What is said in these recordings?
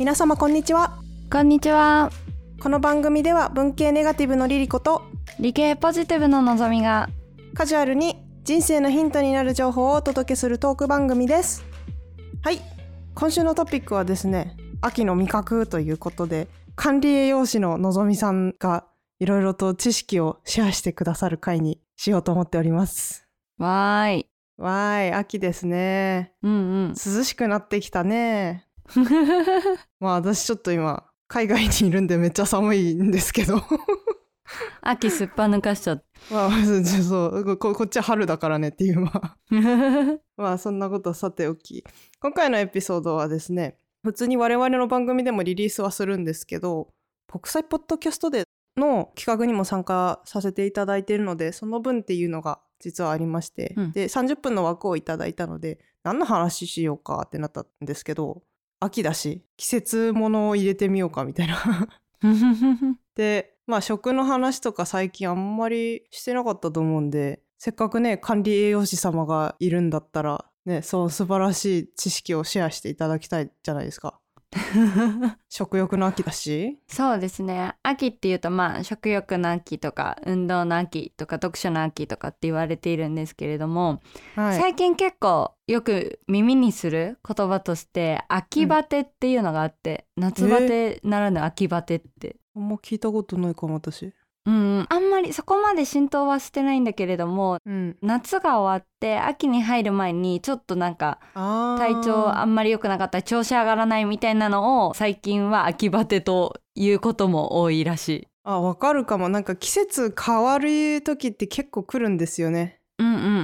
皆様こんにちは。こんにちは。この番組では文系ネガティブのリリコと理系ポジティブののぞみが。カジュアルに人生のヒントになる情報をお届けするトーク番組です。はい。今週のトピックはですね秋の味覚ということで管理栄養士ののぞみさんがいろいろと知識をシェアしてくださる回にしようと思っております。わーい。わーい秋ですね。うんうん。涼しくなってきたね まあ私ちょっと今海外にいるんでめっちゃ寒いんですけど。秋すっぱ抜かしちゃっ まあそうここっちは春だからねっていうまあ。まあそんなことさておき。今回のエピソードはですね普通に我々の番組でもリリースはするんですけど国際ポッドキャストでの企画にも参加させていただいているのでその分っていうのが実はありまして、うん。でで30分の枠をいただいたので何の話しようかってなったんですけど秋だし季節ものを入れてみようかみたいな。でまあ食の話とか最近あんまりしてなかったと思うんでせっかくね管理栄養士様がいるんだったらねそう素晴らしい知識をシェアしていただきたいじゃないですか 食欲の秋だし。そうですね。秋っていうとまあ食欲の秋とか運動の秋とか読書の秋とかって言われているんですけれども、はい。最近結構よく耳にする言葉として秋バテっていうのがあって、夏バテならぬ秋バテって。あんま聞いたことないかも私うん、あんまりそこまで浸透はしてないんだけれども、うん、夏が終わって秋に入る前にちょっとなんか体調あんまり良くなかった調子上がらないみたいなのを最近は秋バテということも多いらしい。あわかるかもなんか季節変わる時って結構来るんですよね。うんうんうんうん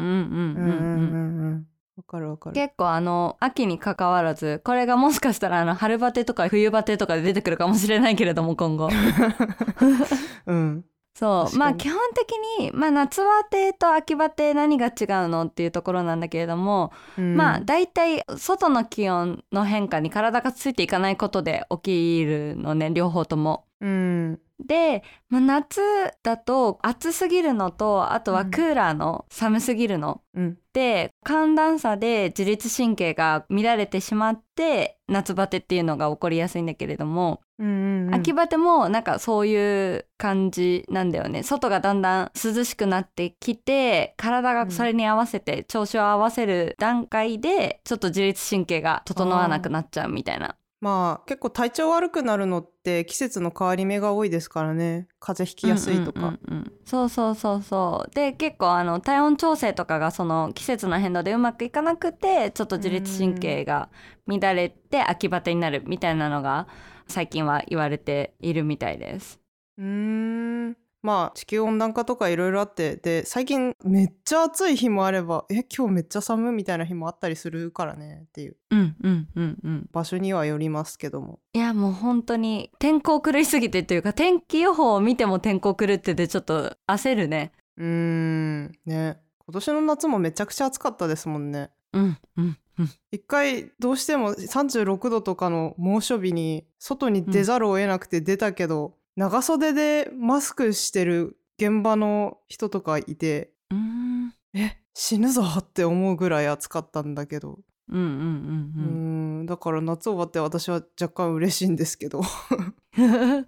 うんうんうん。わかるわかる。結構あの秋に関わらずこれがもしかしたらあの春バテとか冬バテとかで出てくるかもしれないけれども今後。うん。そう。まあ基本的に、まあ、夏バテと秋バテ何が違うのっていうところなんだけれども、うん。まあ大体外の気温の変化に体がついていかないことで起きるのね両方とも。うん。で、まあ、夏だと暑すぎるのとあとはクーラーの寒すぎるの、うん。で寒暖差で自律神経が乱れてしまって夏バテっていうのが起こりやすいんだけれども、うんうんうん。秋バテもなんかそういう感じなんだよね。外がだんだん涼しくなってきて体がそれに合わせて調子を合わせる段階でちょっと自律神経が整わなくなっちゃうみたいな。まあ結構体調悪くなるのって季節の変わり目が多いですからね。風邪ひきやすいとか、うんうんそうそうそうそう。で結構あの体温調整とかがその季節の変動でうまくいかなくてちょっと自律神経が乱れて秋バテになるみたいなのが最近は言われているみたいです。うーんまあ地球温暖化とかいろいろあってで最近めっちゃ暑い日もあればえ今日めっちゃ寒いみたいな日もあったりするからねっていううんうんうんうん。場所にはよりますけどもいやもう本当に天候狂いすぎてというか天気予報を見ても天候狂っててちょっと焦るね。うーんね今年の夏もめちゃくちゃ暑かったですもんねうんうんうん。一回どうしても36度とかの猛暑日に外に出ざるを得なくて出たけど、長袖でマスクしてる現場の人とかいてうーん。え死ぬぞって思うぐらい暑かったんだけど。うんうんうんうーん。だから夏終わって私は若干嬉しいんですけど、うん。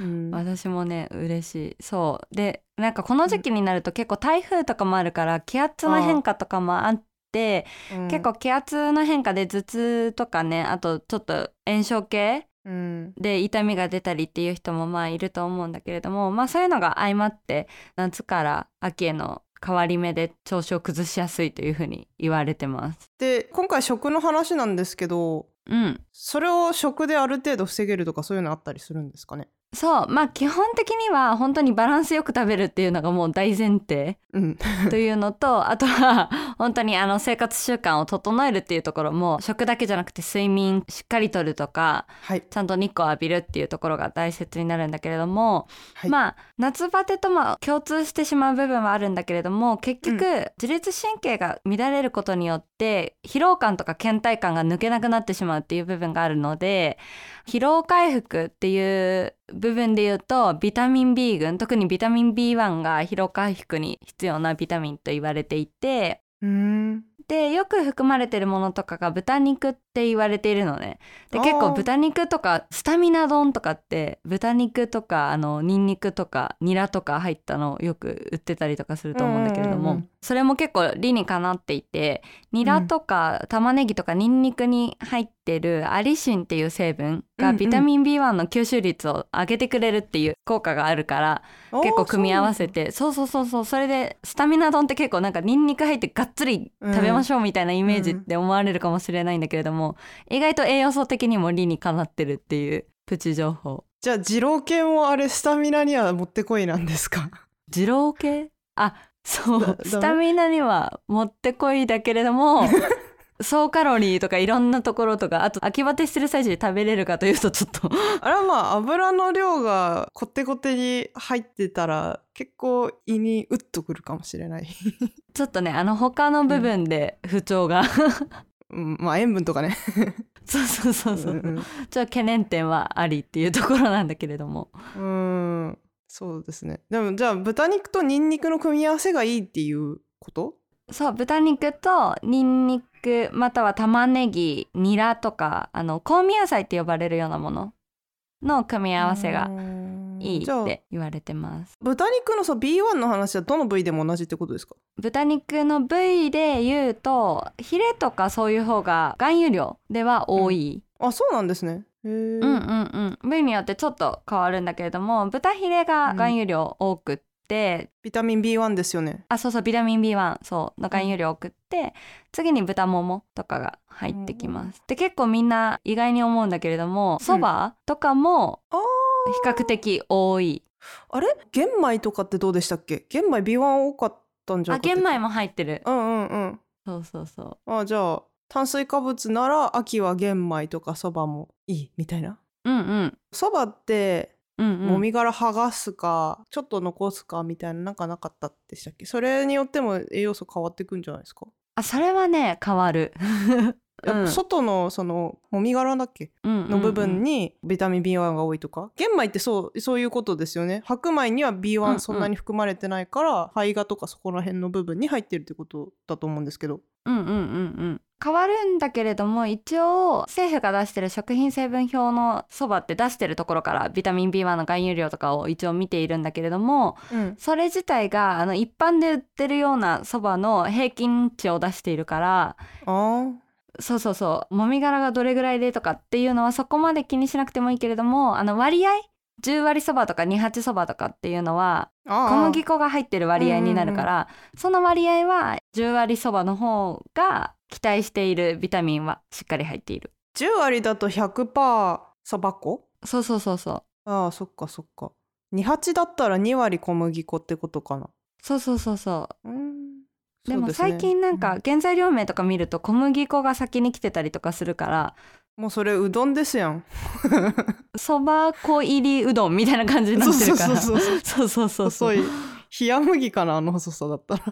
うん私もね嬉しい。そう。でなんかこの時期になると結構台風とかもあるから気圧の変化とかもあってうん。結構気圧の変化で頭痛とかねあとちょっと炎症系うん。で痛みが出たりっていう人もまあいると思うんだけれどもまあそういうのが相まって夏から秋への変わり目で調子を崩しやすいというふうに言われてます。で今回食の話なんですけどうん、それを食である程度防げるとかそういうのあったりするんですかね？そうまあ基本的には本当にバランスよく食べるっていうのがもう大前提うん。というのとあとは本当にあの生活習慣を整えるっていうところも食だけじゃなくて睡眠しっかりとるとかはい。ちゃんと日光を浴びるっていうところが大切になるんだけれども、はい。まあ夏バテとも共通してしまう部分はあるんだけれども結局、う自律神経が乱れることによって疲労感とか倦怠感が抜けなくなってしまうっていう部分があるので疲労回復っていう部分で言うとビタミン B 群特にビタミン B1 が疲労回復に必要なビタミンと言われていてでよく含まれてるものとかが豚肉っって言われているのね。で結構豚肉とかスタミナ丼とかって豚肉とかあのニンニクとかニラとか入ったのをよく売ってたりとかすると思うんだけれども、うんうんうんそれも結構理にかなっていてニラとか玉ねぎとかニンニクに入ってるアリシンっていう成分がビタミン B1 の吸収率を上げてくれるっていう効果があるから結構組み合わせてそうそうそうそうそれでスタミナ丼って結構なんかニンニク入ってがっつり食べましょうみたいなイメージって思われるかもしれないんだけれども、意外と栄養素的にも理にかなってるっていうプチ情報。じゃあ二郎系もあれスタミナにはもってこいなんですか？二郎系？あそう。スタミナにはもってこいだけれども 総カロリーとかいろんなところとかあと秋バテしてる最中に食べれるかというとちょっと。あれはまあ油の量がコテコテに入ってたら結構胃にうっとくるかもしれない、ちょっとねあの他の部分で不調が、うん、まあ塩分とかね。そうそうそうそう、うんちょっと懸念点はありっていうところなんだけれども。うんうん。そうですね。でもじゃあ豚肉とニンニクの組み合わせがいいっていうこと？そう豚肉とニンニクまたは玉ねぎニラとかあの香味野菜って呼ばれるようなものの組み合わせがいいって言われてます。豚肉のさ B1 の話はどの部位でも同じってことですか？豚肉の部位で言うとヒレとかそういう方が含有量では多い、あそうなんですね。うん、うんうん。部位によってちょっと変わるんだけれども豚ヒレが含有量多くって、ビタミン B1 ですよね。あそうそうビタミン B1 そう。の含有量多くって、次に豚ももとかが入ってきます、で結構みんな意外に思うんだけれどもそばとかも比較的多い、あれ？玄米とかってどうでしたっけ？玄米 B1 多かったんじゃなかったっ玄米も入ってる。うんうんうん。そうそうそあじゃあ炭水化物なら秋は玄米とかそばもいいみたいな？ううんうん。そばってうんうん。もみ殻剥がすか、ちょっと残すかみたいななんかなかったでしたっけ？それによっても栄養素変わってくんじゃないですか？あそれはね変わるやっぱ外のそのもみ殻だっけ？のの部分にビタミン B1 が多いとか？玄米ってそうそういうことですよね。白米にはうんう B1 ん。そんなに含まれてないから、胚芽とかそこら辺の部分に入ってるってことだと思うんですけど。うんうんうんうん。変わるんだけれども一応政府が出してる食品成分表のそばって出してるところからビタミン B1 の含有量とかを一応見ているんだけれどもうん。それ自体があの一般で売ってるようなそばの平均値を出しているからあーそうそうそう。もみ殻がどれぐらいでとかっていうのはそこまで気にしなくてもいいけれどもあの割合？10割そばとか2八そばとかっていうのは小麦粉が入ってる割合になるから、その割合は10割そばの方が期待しているビタミンはしっかり入っている。10割だと100%そば粉？そうそうそうそう。ああそっかそっか。28だったら2割小麦粉ってことかな。そうそうそうそう。うんでも最近なんか原材料名とか見ると小麦粉が先に来てたりとかするからもうそれうどんですやん。そば粉入りうどんみたいな感じになってるから。そうそうそうそうそう。そうそう細い。冷麦かなあの細さだったら。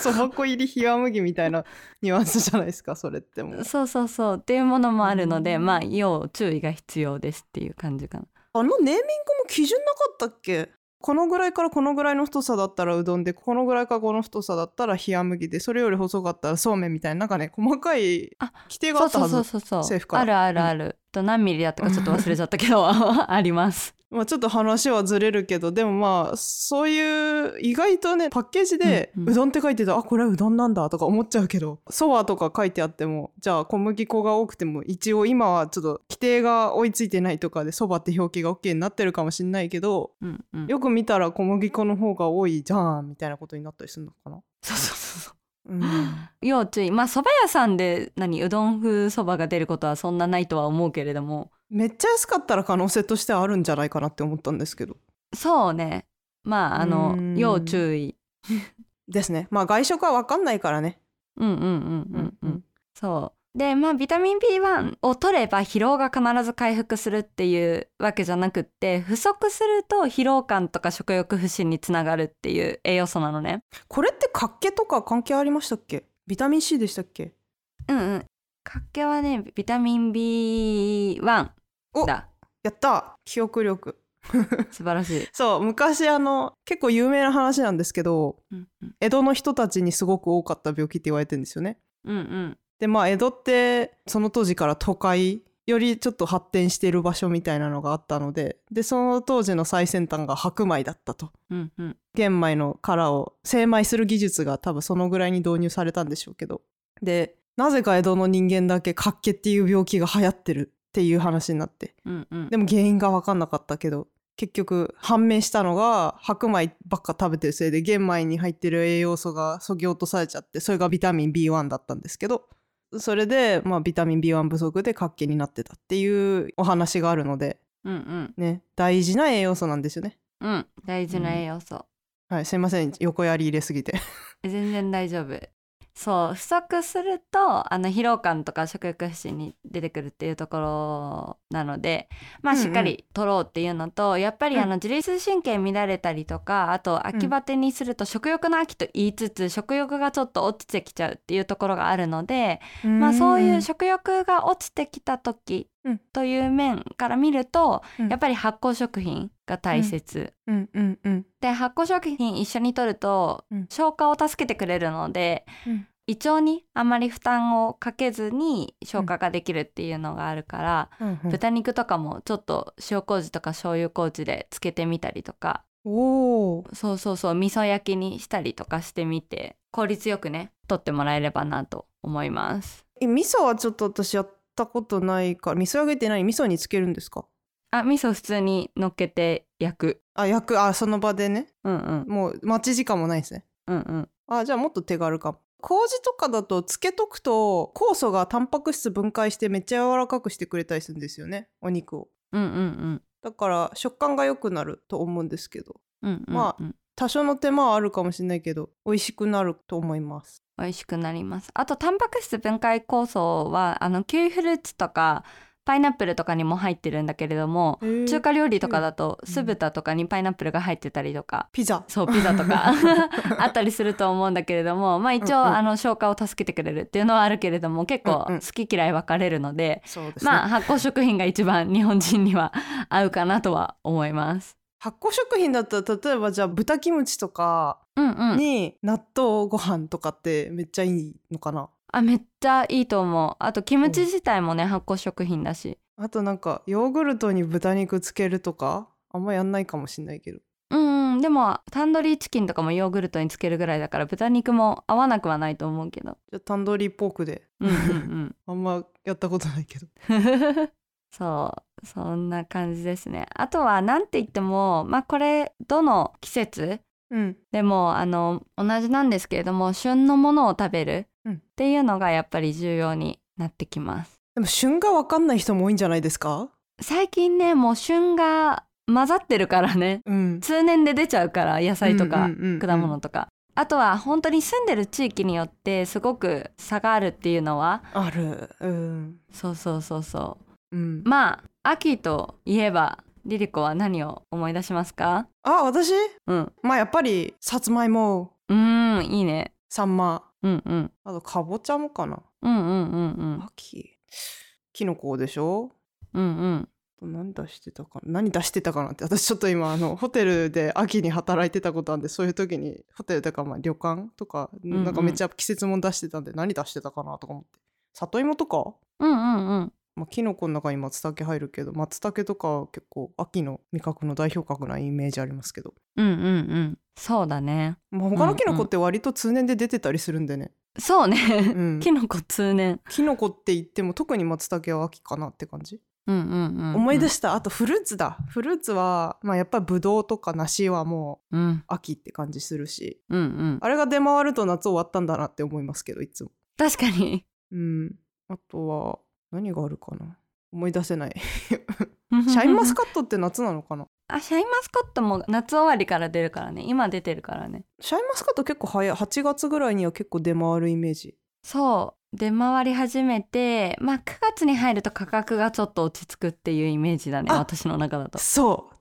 そば粉入り冷麦みたいなニュアンスじゃないですかそれってもう。そうそうそう。っていうものもあるので、うん。まあ要注意が必要ですっていう感じかな。あのネーミングも基準なかったっけ？このぐらいからこのぐらいの太さだったらうどんでこのぐらいからこの太さだったら冷麦でそれより細かったらそうめんみたいななんかね細かいあ規定があったはず。そうそうそうそう政府から。あるあるある、と何ミリだったかちょっと忘れちゃったけど。ありますまあ、ちょっと話はずれるけどでもまあそういう意外とねパッケージでうんうん。うどんって書いてて、あこれはうどんなんだとか思っちゃうけどそばとか書いてあってもじゃあ小麦粉が多くても一応今はちょっと規定が追いついてないとかでそばって表記が OK になってるかもしんないけどうんうん。よく見たら小麦粉の方が多いじゃんみたいなことになったりするのかな？そうそうそうそううん要注意まあ蕎麦屋さんで何うどん風そばが出ることはそんなないとは思うけれども。めっちゃ安かったら可能性としてはあるんじゃないかなって思ったんですけど。そうね。まああのうん。要注意。ですね。まあ外食は分かんないからね。うんうんうん。うんうん。そうでまあビタミン B1 を取れば疲労が必ず回復するっていうわけじゃなくって不足すると疲労感とか食欲不振につながるっていう栄養素なのね。これって活気とか関係ありましたっけ？ビタミン C でしたっけ？うんうん。活気はねビタミン B1 おだ。やった！記憶力。素晴らしい、そう昔あの結構有名な話なんですけどうんうん、江戸の人たちにすごく多かった病気って言われてるんですよね。うんうんでまあ江戸ってその当時から都会よりちょっと発展している場所みたいなのがあったのででその当時の最先端が白米だったと。うんうん。玄米の殻を精米する技術が多分そのぐらいに導入されたんでしょうけど。でなぜか江戸の人間だけ活気っていう病気が流行ってるっていう話になって。うんうん。でも原因が分かんなかったけど結局判明したのが白米ばっか食べてるせいで玄米に入ってる栄養素がそぎ落とされちゃってそれがビタミン B1 だったんですけどそれで、まあ、ビタミン B1 不足で活気になってたっていうお話があるので。うんうん。ね大事な栄養素なんですよね。うん。大事な栄養素、はいすいません。横やり入れすぎて。全然大丈夫そう不足するとあの疲労感とか食欲不振に出てくるっていうところなのでまあうんうん。しっかり取ろうっていうのと、やっぱりうん。あの自律神経乱れたりとかあと秋バテにすると食欲の秋と言いつつ食欲がちょっと落ちてきちゃうっていうところがあるので、まあそういう食欲が落ちてきた時うんという面から見ると、うん。やっぱり発酵食品が大切。うん。うん。うん。で発酵食品一緒に摂ると、うん。消化を助けてくれるので、うん。胃腸にあまり負担をかけずに消化ができるっていうのがあるから、うん。うん。豚肉とかもちょっと塩麹とか醤油麹でつけてみたりとかおー。そうそうそう味噌焼きにしたりとかしてみて効率よくね取ってもらえればなと思います。え味噌はちょっと私やったことないから味噌揚げって何味噌につけるんですか？あ味噌普通に乗っけて焼く。あ焼く？あその場でね。うんうん。もう待ち時間もないですね。うんうん。あじゃあもっと手軽かも。麹とかだとつけとくと酵素がタンパク質分解してめっちゃ柔らかくしてくれたりするんですよねお肉を。うんうんうん。だから食感が良くなると思うんですけどうんうんうん。ま多少の手間はあるかもしれないけど美味しくなると思います。美味しくなります。あとタンパク質分解酵素はあのキウイフルーツとかパイナップルとかにも入ってるんだけれども中華料理とかだとうん。酢豚とかにパイナップルが入ってたりとか、ピザ。そうピザとか。あったりすると思うんだけれどもまあ一応、うんうん。あの消化を助けてくれるっていうのはあるけれども結構うんうん。好き嫌い分かれるので、そうですね、まあ発酵食品が一番日本人には合うかなとは思います。発酵食品だったら例えばじゃあ豚キムチとかうんうん、に納豆ご飯とかってめっちゃいいのかな？あめっちゃいいと思う。あとキムチ自体もね発酵食品だし。あとなんかヨーグルトに豚肉つけるとかあんまやんないかもしんないけど。うんうん。でもタンドリーチキンとかもヨーグルトにつけるぐらいだから豚肉も合わなくはないと思うけど。じゃあタンドリーポークで。うんうん あんまやったことないけど。う んそうそんな感じですね。あとは何て言ってもまあこれどの季節うん。でもあの同じなんですけれども旬のものを食べるうん。っていうのがやっぱり重要になってきます。でも旬が分かんない人も多いんじゃないですか？最近ねもう旬が混ざってるからね。うん。通年で出ちゃうから野菜とか果物とか、あとは本当に住んでる地域によってすごく差があるっていうのはある。うん。そうそうそうそううん。まあ秋といえばリリコは何を思い出しますか？あ私？うん。まあやっぱりさつまいもうーんいいね。サンマ。うんうん。あとかぼちゃもかな。うんうんうんうん。秋。きのこでしょ？うんうん。何出してたか？な何出してたかなって。私ちょっと今あのホテルで秋に働いてたことあるんでそういう時にホテルとかまあ旅館とかんうん。なんかめっちゃ季節もん出してたんで何出してたかなとか思って。里芋とか？うんうんうんまあ、キノコの中に松茸入るけど松茸とかは結構秋の味覚の代表格なイメージありますけど、うんうんうん。そうだね。まあ、他のキノコって割と通年で出てたりするんでね、そうね、うん。キノコ通年。キノコって言っても特に松茸は秋かなって感じ、うんうんうん、うん、思い出した。あとフルーツだ。フルーツは、まあ、やっぱりブドウとか梨はもううん。秋って感じするし。うんうん。あれが出回ると夏終わったんだなって思いますけどいつも。確かに。うん。あとは何があるかな？思い出せない。シャインマスカットって夏なのかな？あシャインマスカットも夏終わりから出るからね。今出てるからね。シャインマスカット結構早い。8月ぐらいには結構出回るイメージ。そう。出回り始めてまあ9月に入ると価格がちょっと落ち着くっていうイメージだねあ私の中だと。そう。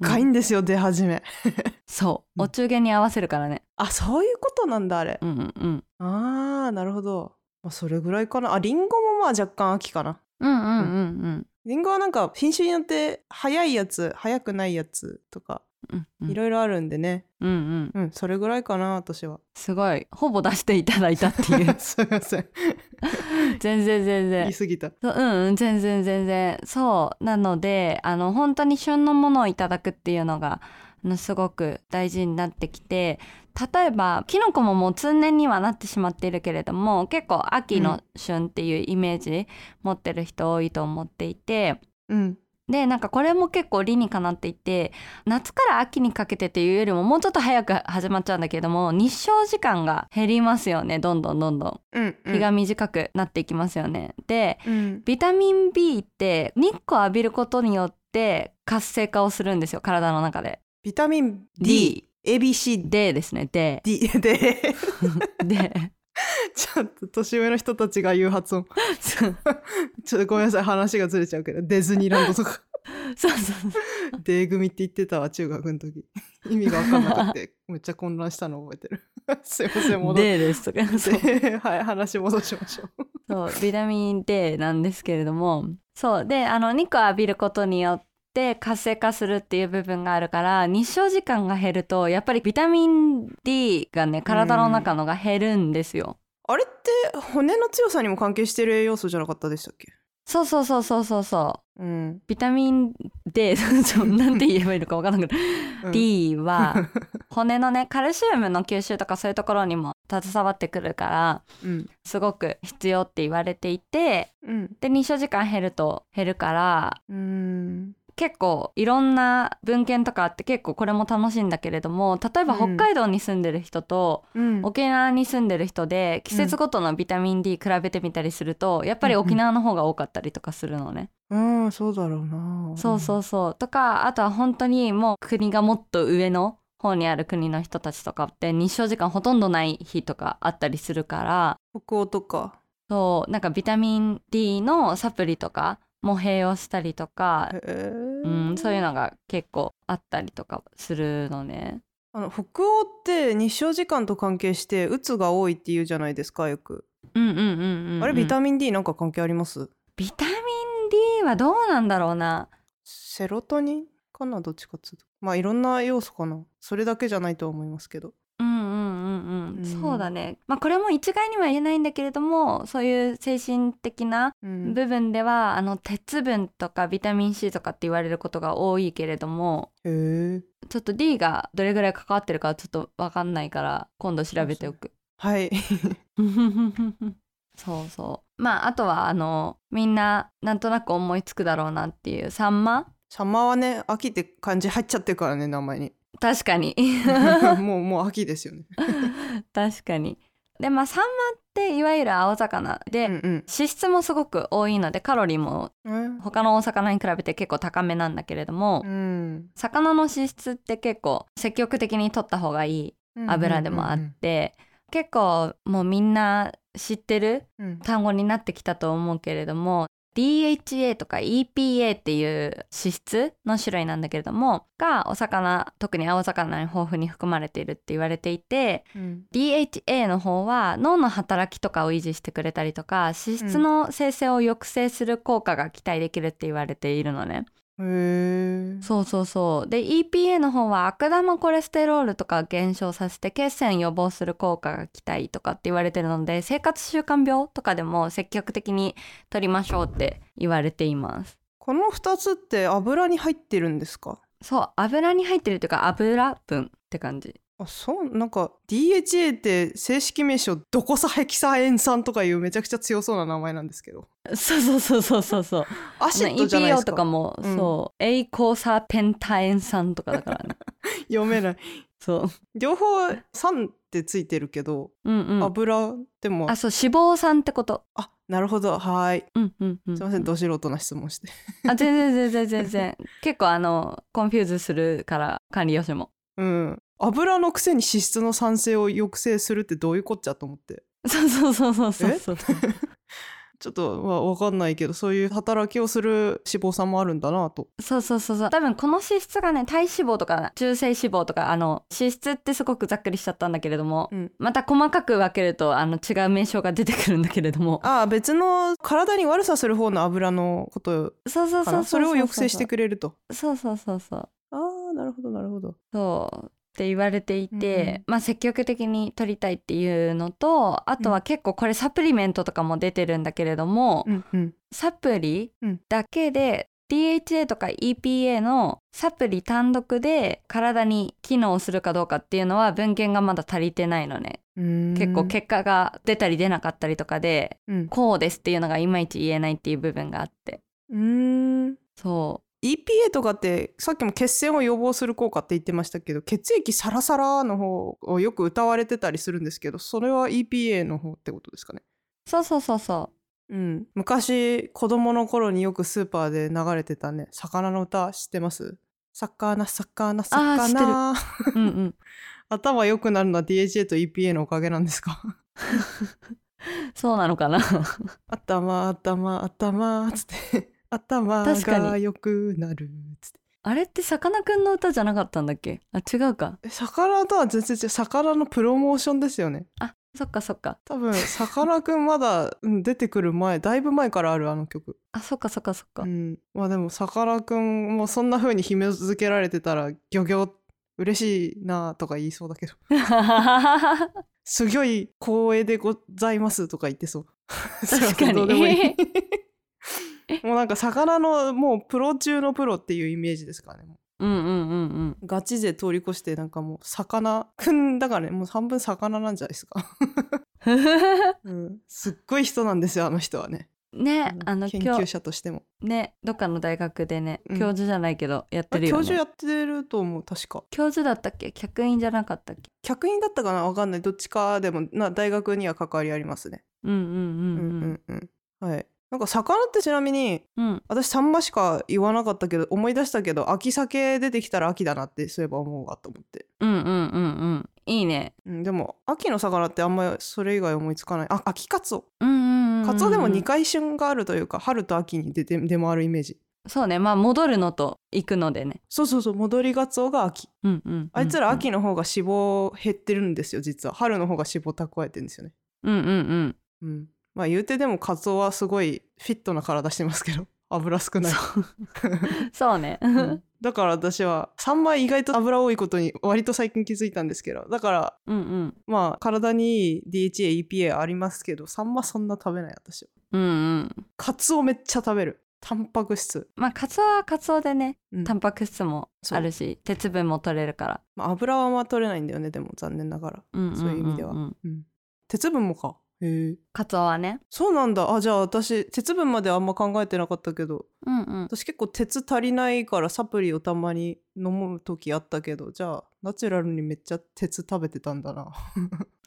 高いんですよ、出始め。そう。うん。お中元に合わせるからね。あそういうことなんだあれ。うんうんうん。あーなるほど、まあ、それぐらいかな。あリンゴもまあ若干秋かな。うんうん。うんうんリンゴはなんか品種によって早いやつ早くないやつとかいろいろあるんでね。うんうん。うん、それぐらいかな私は。すごい。ほぼ出していただいたっていう。すいません。全然全然。言い過ぎた。そううんうん全然全然。そう。なのであの本当に旬のものをいただくっていうのがすごく大事になってきて例えばキノコももう通年にはなってしまっているけれども結構秋の旬っていうイメージ持ってる人多いと思っていて。うんでなんかこれも結構理にかなっていて夏から秋にかけてっていうよりももうちょっと早く始まっちゃうんだけれども日照時間が減りますよねどんどんどんどんうんうん日が短くなっていきますよね。でうんビタミン B って日光浴びることによって活性化をするんですよ体の中で。ビタミン D ABC D ですね D。D で で。ちょっと年上の人たちが言う発音。そう。ちょっとごめんなさい話がずれちゃうけどディズニーランドとか。そうそうデー組って言ってたわ中学の時。意味が分かんなくて。めっちゃ混乱したの覚えてる。すいません戻っ D ですとか。そうてはい話戻しましょう。そうビタミン D なんですけれども。そうであの日光浴びることによって活性化するっていう部分があるから日照時間が減るとやっぱりビタミン D がね体の中のが減るんですよ。あれって骨の強さにも関係してる栄養素じゃなかったでしたっけ？そうそうそうそうそうそう。うん、ビタミン D なんて言えばいいのか分からなくて、うん。D は 骨のねカルシウムの吸収とかそういうところにも携わってくるからうん。すごく必要って言われていてうん。で日照時間減ると減るからうん結構いろんな文献とかあって結構これも楽しいんだけれども例えばうん。北海道に住んでる人とうん。沖縄に住んでる人で季節ごとのビタミン D 比べてみたりするとやっぱり沖縄の方が多かったりとかするのね。うんそうだろうな。そうそうそう。とかあとは本当にもう国がもっと上の方にある国の人たちとかって日照時間ほとんどない日とかあったりするから北欧とか。そうなんかビタミン D のサプリとかも併用したりとか、うん、そういうのが結構あったりとかするのね。あの北欧って日照時間と関係してうつが多いっていうじゃないですかよく、うんうんうんうん、うん、あれビタミン D なんか関係あります？ビタミン D はどうなんだろうな。セロトニンかなどっちかっつうと。まあいろんな要素かな。それだけじゃないとは思いますけどうんうんうんうん、うんそうだね。まあこれも一概には言えないんだけれどもそういう精神的なうん。部分では、あの鉄分とかビタミン C とかって言われることが多いけれどもちょっと D がどれぐらい関わってるかはちょっと分かんないから今度調べておく。はい。そうそう。まああとはあのみんななんとなく思いつくだろうなっていう。サンマ？サンマはね秋って感じ入っちゃってるからね名前に確かに。もうもう秋ですよね。確かに。でまあサンマっていわゆる青魚で、うんうん。脂質もすごく多いのでカロリーもえ他のお魚に比べて結構高めなんだけれども、うん。魚の脂質って結構積極的に取った方がいい油でもあって、結構もうみんな知ってる単語になってきたと思うけれども DHA とか EPA っていう脂質の種類なんだけれどもがお魚特に青魚に豊富に含まれているって言われていてうん DHA の方は脳の働きとかを維持してくれたりとか脂質の生成を抑制する効果が期待できるって言われているのね。へえそうそうそう。で EPA の方は悪玉コレステロールとかを減少させて血栓予防する効果が期待とかって言われてるので生活習慣病とかでも積極的に取りましょうって言われています。この2つって油に入ってるんですか？そう油に入ってるっていうか油分って感じ。あそうなんか DHA って正式名称ドコサヘキサエン酸とかいうめちゃくちゃ強そうな名前なんですけどそうそうそうそうそう。そう acid じゃないですか。とかも、う。ん。そうエイコーサーペンタエン酸とかだからね。読めない。そう。両方酸ってついてるけど、うんうん。油でも。あそう脂肪酸ってこと。あなるほど。はい。うんうんうんすいませんど素人な質問して。あ全然全然全然結構あの confuse するから管理栄養士も。うん。油のくせに脂質の産生を抑制するってどういうこっちゃと思って。そうそうそうそうそうそうちょっとまあ分かんないけどそういう働きをする脂肪酸もあるんだなと。そうそうそうそう。多分この脂質がね体脂肪とか中性脂肪とかあの脂質ってすごくざっくりしちゃったんだけれども、うん。また細かく分けるとあの違う名称が出てくるんだけれども。ああ別の体に悪さする方の油のことそうそうそうそうそれを抑制してくれると。そうそうそうそう。ああなるほどなるほど。そうって言われていて、まあ積極的に取りたいっていうのとあとは結構これサプリメントとかも出てるんだけれども、うんうん。サプリうんだけで DHA とか EPA のサプリ単独で体に機能するかどうかっていうのは文献がまだ足りてないのね。結構結果が出たり出なかったりとかでうん。こうですっていうのがいまいち言えないっていう部分があって。うーん。そ EPA とかってさっきも血栓を予防する効果って言ってましたけど血液サラサラの方をよく歌われてたりするんですけどそれは EPA の方ってことですかね？うそうそうそうそう。ん。昔子供の頃によくスーパーで流れてたね魚の歌知ってます？魚魚あー知ってる。うん 頭良くなるのは DHA と EPA のおかげなんですか？そうなのかな？頭頭頭つって頭確かに。が良くなる。つって。あれってさかなクンの歌じゃなかったんだっけ？あ違うか。え魚とは全然違う。魚のプロモーションですよね。あそっかそっか。多分さかなクンまだ うん出てくる前だいぶ前からあるあの曲。あそっかそっかそっか、うん。まあでもさかなクンもそんな風に紐付けられてたらギョギョ嬉しいなとか言いそうだけど。すごい光栄でございますとか言ってそう 確かに。どうでもいいもうなんか魚のもうプロ中のプロっていうイメージですからね。もうんうんうんうん。うガチ勢通り越してなんかもう魚くんだからね。もう半分魚なんじゃないですか、うん、すっごい人なんですよあの人はね。ねあの研究者としても。ねどっかの大学でねうん。教授じゃないけどやってるよね。教授やってると思う確か。教授だったっけ？客員じゃなかったっけ？客員だったかな？わかんない。どっちかでもな大学には関わりありますね。うんうんううん。んうんうん。はいなんか魚ってちなみにうん。うん私サンマしか言わなかったけど思い出したけど秋鮭出てきたら秋だなってそういえば思うわと思って、うんうんうんうん。いいね。うん、でも秋の魚ってあんまりそれ以外思いつかない。あ秋カツオ。うんうんうんうんカツオでも2回旬があるというか春と秋に出て出回るイメージ。そうね。まあ戻るのと行くのでね。そうそうそう。戻りガツオが秋。うんうんうん。あいつら秋の方が脂肪減ってるんですよ実は。春の方が脂肪蓄えてるんですよね。うんうんうん。うんまあ言うてでもカツオはすごいフィットな体してますけど 油少ない、そう。ね。うん。だから私はサンマ意外と油多いことに割と最近気づいたんですけどだからうんうん。まあ体にいい DHA、EPA ありますけどサンマそんな食べない私は。うんうん。カツオめっちゃ食べる。タンパク質、まあカツオはカツオでねうん。タンパク質もあるし鉄分も取れるから。まあ、油はあんま取れないんだよねでも残念ながら、うんんんん。そういう意味では、うん、鉄分もかカツオはね。そうなんだ。あじゃあ私鉄分まであんま考えてなかったけど。うんうん。私結構鉄足りないからサプリをたまに飲む時あったけどじゃあナチュラルにめっちゃ鉄食べてたんだな。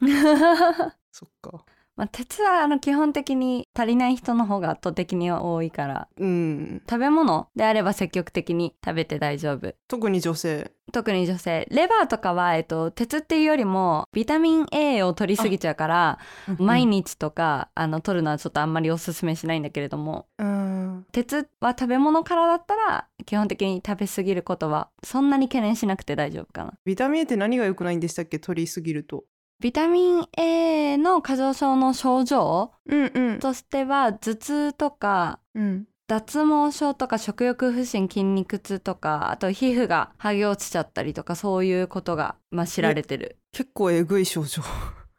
そっかまあ、鉄はあの基本的に足りない人の方が圧倒的に多いから。うん。食べ物であれば積極的に食べて大丈夫。特に女性。特に女性。レバーとかは、えっと、鉄っていうよりもビタミン A を取りすぎちゃうから毎日とかあの取るのはちょっとあんまりおすすめしないんだけれども。うん。鉄は食べ物からだったら基本的に食べ過ぎることはそんなに懸念しなくて大丈夫かな。ビタミン A って何が良くないんでしたっけ？取りすぎるとビタミン A の過剰症の症状うんうん。としては頭痛とかうん。脱毛症とか食欲不振筋肉痛とかあと皮膚が剥げ落ちちゃったりとかそういうことが、まあ、知られてる。結構えぐい症状。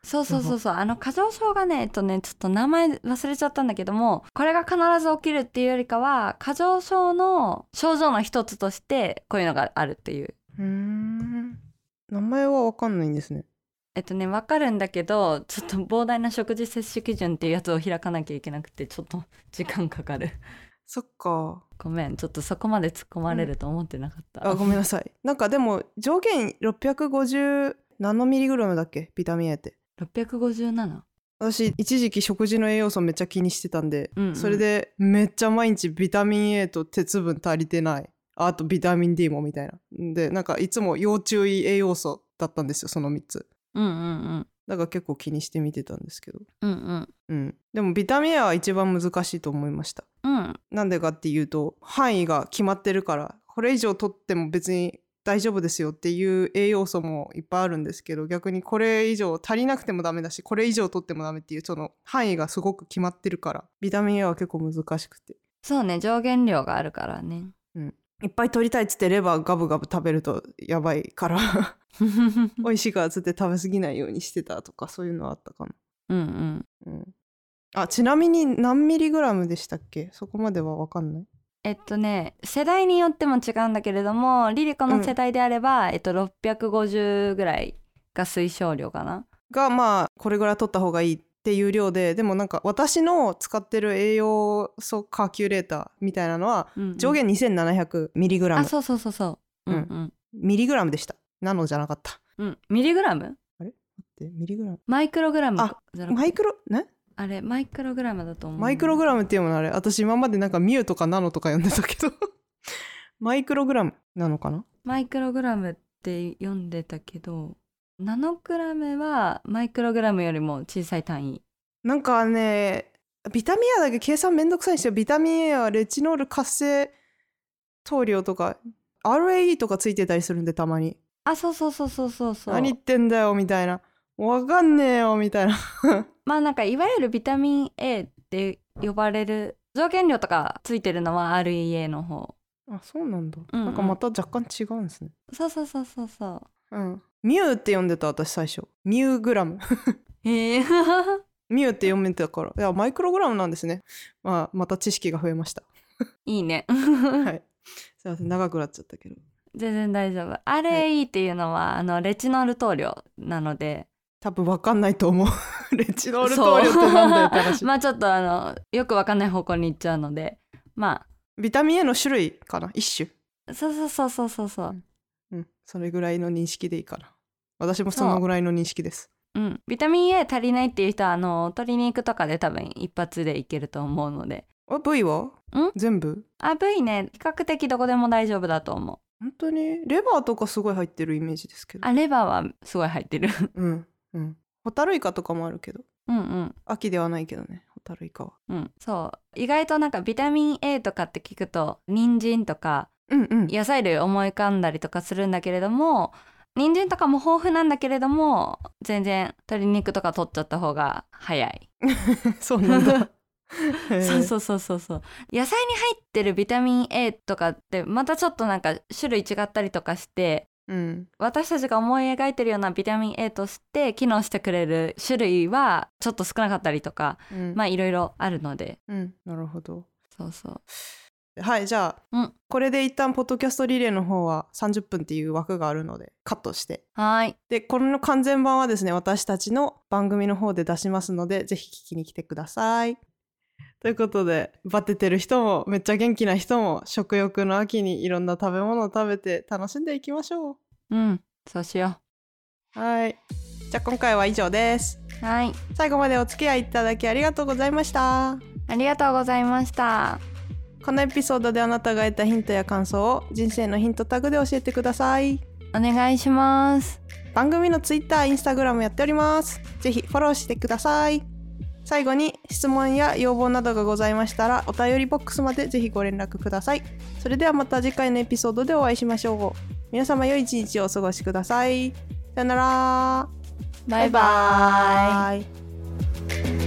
そうそうそうそう。あの過剰症がねえっとねちょっと名前忘れちゃったんだけどもこれが必ず起きるっていうよりかは過剰症の症状の一つとしてこういうのがあるっていう。うーん。名前はわかんないんですねえっとね分かるんだけどちょっと膨大な食事摂取基準っていうやつを開かなきゃいけなくてちょっと時間かかる。そっか。ごめんちょっとそこまで突っ込まれると思ってなかった、あごめんなさい。なんかでも上限650ナノミリグラムだっけ？ビタミン A って。657私一時期食事の栄養素めっちゃ気にしてたんで、うんうん。それでめっちゃ毎日ビタミン A と鉄分足りてない。あとビタミン D もみたいな。でなんかいつも要注意栄養素だったんですよその3つうんうんうん。だから結構気にして見てたんですけど。うんうん。うん。でもビタミン A は一番難しいと思いました。うん。なんでかっていうと範囲が決まってるからこれ以上取っても別に大丈夫ですよっていう栄養素もいっぱいあるんですけど逆にこれ以上足りなくてもダメだしこれ以上取ってもダメっていうその範囲がすごく決まってるからビタミン A は結構難しくて。そうね上限量があるからねいっぱい取りたいっつってレバーガブガブ食べるとやばいから。美味しいからっつって食べ過ぎないようにしてたとかそういうのあったかな。うんうん。うん、あちなみに何ミリグラムでしたっけ？そこまでは分かんない。えっとね世代によっても違うんだけれどもリリコの世代であれば、えっと、650ぐらいが推奨量かな。がまあこれぐらい取った方がいいっていう量ででもなんか私の使ってる栄養素カーキュレーターみたいなのはうんうん。上限2700ミリグラム。あそうそうそうそう。うん。うんミリグラムでした。ナノじゃなかったうん、ミリグラム？待ってミリグラム。マイクログラムあマイクロね？あれマイクログラムだと思う。マイクログラムっていうものあれ私今までなんかミューとかナノとか呼んでたけど。マイクログラムなのかな？マイクログラムって読んでたけどナノグラムはマイクログラムよりも小さい単位。なんかねビタミン A だけ計算めんどくさいんですよビタミン A はレチノール活性糖量とか RAE とかついてたりするんでたまに。あそうそうそうそうそうそう。何言ってんだよみたいな。わかんねえよみたいな。まあなんかいわゆるビタミン A って呼ばれる条件量とかついてるのは REA の方。あそうなんだ、うんうん。なんかまた若干違うんですね。そうそうそうそうそう。うんミューって呼んでた私最初。ミューグラム。へえ ミューって読めてたから。いやマイクログラムなんですね。まあまた知識が増えました。いいね。はい。すいません長くなっちゃったけど。全然大丈夫。RAE っていうのはあのレチノール糖量なので。多分わかんないと思う。レチノール糖量ってなんだよって話。まあちょっとあのよくわかんない方向に行っちゃうので。まビタミン A の種類かな？一種。あそうそうそうそうそうそう。うん。それぐらいの認識でいいかな私もそのぐらいの認識です。うん、ビタミン A 足りないっていう人はあの鶏肉とかで多分一発でいけると思うので。あ V は？ん？全部？あ V ね。比較的どこでも大丈夫だと思う。本当に？レバーとかすごい入ってるイメージですけど。あレバーはすごい入ってる。うんうん。ホタルイカとかもあるけど。うんうん。秋ではないけどねホタルイカは。うん。そう。意外となんかビタミン A とかって聞くと人参とかうんうん。野菜類思い浮かんだりとかするんだけれども人参とかも豊富なんだけれども全然鶏肉とか取っちゃった方が早い。そうなんだ。そうそうそうそうそう。野菜に入ってるビタミン A とかってまたちょっとなんか種類違ったりとかしてう、うん、私たちが思い描いてるようなビタミン A として機能してくれる種類はちょっと少なかったりとかうん、まあいろいろあるので。うん、なるほど。そうそうはいじゃあ、うん。これで一旦ポッドキャストリレーの方は30分っていう枠があるのでカットして。はーい。でこれの完全版はですね私たちの番組の方で出しますのでぜひ聞きに来てください。ということでバテてる人もめっちゃ元気な人も食欲の秋にいろんな食べ物を食べて楽しんでいきましょう。ん。そうしよう。はい。じゃあ今回は以上です。うはい。最後までお付き合いいただきありがとうございました。ありがとうございましたこのエピソードであなたが得たヒントや感想を人生のヒントタグで教えてくださいお願いします番組の Twitter、Instagram やっております。ぜひフォローしてください。最後に質問や要望などがございましたらお便りボックスまでぜひご連絡ください。それではまた次回のエピソードでお会いしましょう。皆様良い一日をお過ごしください。さよなら。バイバイイ。